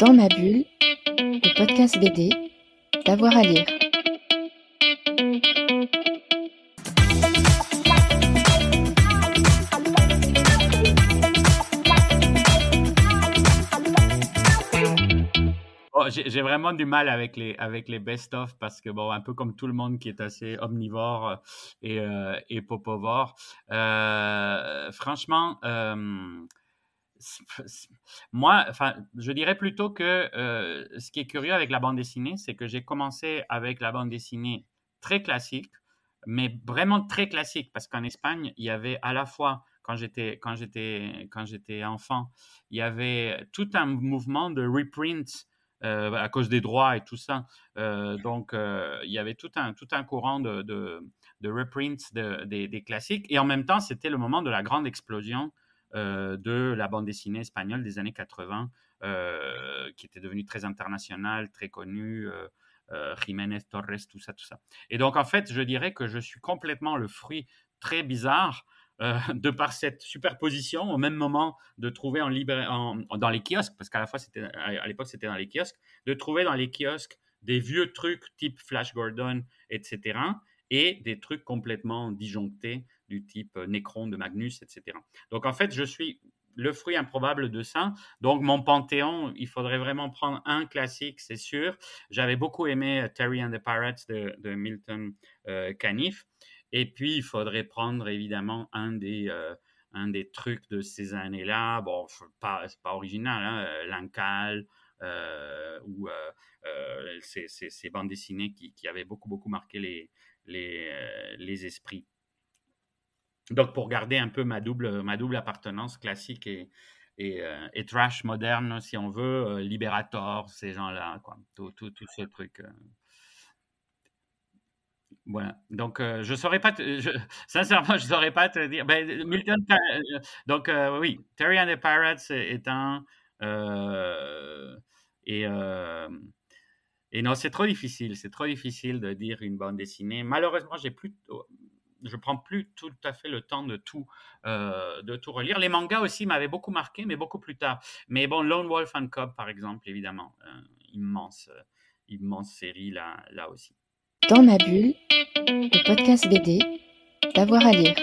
Dans ma bulle, le podcast BD, d'avoir à lire. Oh, j'ai vraiment du mal avec les, avec les best-of parce que, bon, un peu comme tout le monde qui est assez omnivore euh, et, euh, et popovore, euh, franchement, euh, moi, enfin, je dirais plutôt que euh, ce qui est curieux avec la bande dessinée, c'est que j'ai commencé avec la bande dessinée très classique, mais vraiment très classique parce qu'en Espagne, il y avait à la fois, quand j'étais, enfant, il y avait tout un mouvement de reprint euh, à cause des droits et tout ça. Euh, donc, il y avait tout un, tout un courant de, reprints de- des, des classiques. Et en même temps, c'était le moment de la grande explosion euh, de la bande dessinée espagnole des années 80, euh, qui était devenue très internationale, très connue. euh, Jiménez, Torres, tout ça, tout ça. Et donc, en fait, je dirais que je suis complètement le fruit très bizarre de par cette superposition au même moment de trouver en libra- dans les kiosques, parce qu'à la fois c'était à l'époque c'était dans les kiosques, de trouver dans les kiosques des vieux trucs type Flash Gordon, etc., et des trucs complètement disjonctés du type euh, Necron de Magnus, etc. Donc en fait, je suis le fruit improbable de ça. Donc mon panthéon, il faudrait vraiment prendre un classique, c'est sûr. J'avais beaucoup aimé euh, Terry and the Pirates de, Milton euh, Caniff. Et puis, il faudrait prendre évidemment un des, euh, un des trucs de ces années-là. Bon, pas, c'est pas original, hein, L'Incal ou ces bandes dessinées qui, qui avaient beaucoup, beaucoup marqué les, les, euh, les esprits. Donc, pour garder un peu ma double, ma double appartenance classique et, et, euh, trash moderne, si on veut, euh, Liberator, ces gens-là. Tout, tout, tout ce truc. euh, voilà. Donc, je saurais pas, te- je- sincèrement, je saurais pas te dire. Ben, Milton, donc oui, Terry and the Pirates est un euh, et et non, c'est trop difficile. C'est trop difficile de dire une bande dessinée. Malheureusement, j'ai plus, je prends plus tout à fait le temps de tout euh, de tout relire. Les mangas aussi m'avaient beaucoup marqué, mais beaucoup plus tard. Mais bon, Lone Wolf and Cub, par exemple, évidemment, euh, immense, euh, immense série là, là aussi. Dans ma bulle, le podcast BD, d'avoir à lire.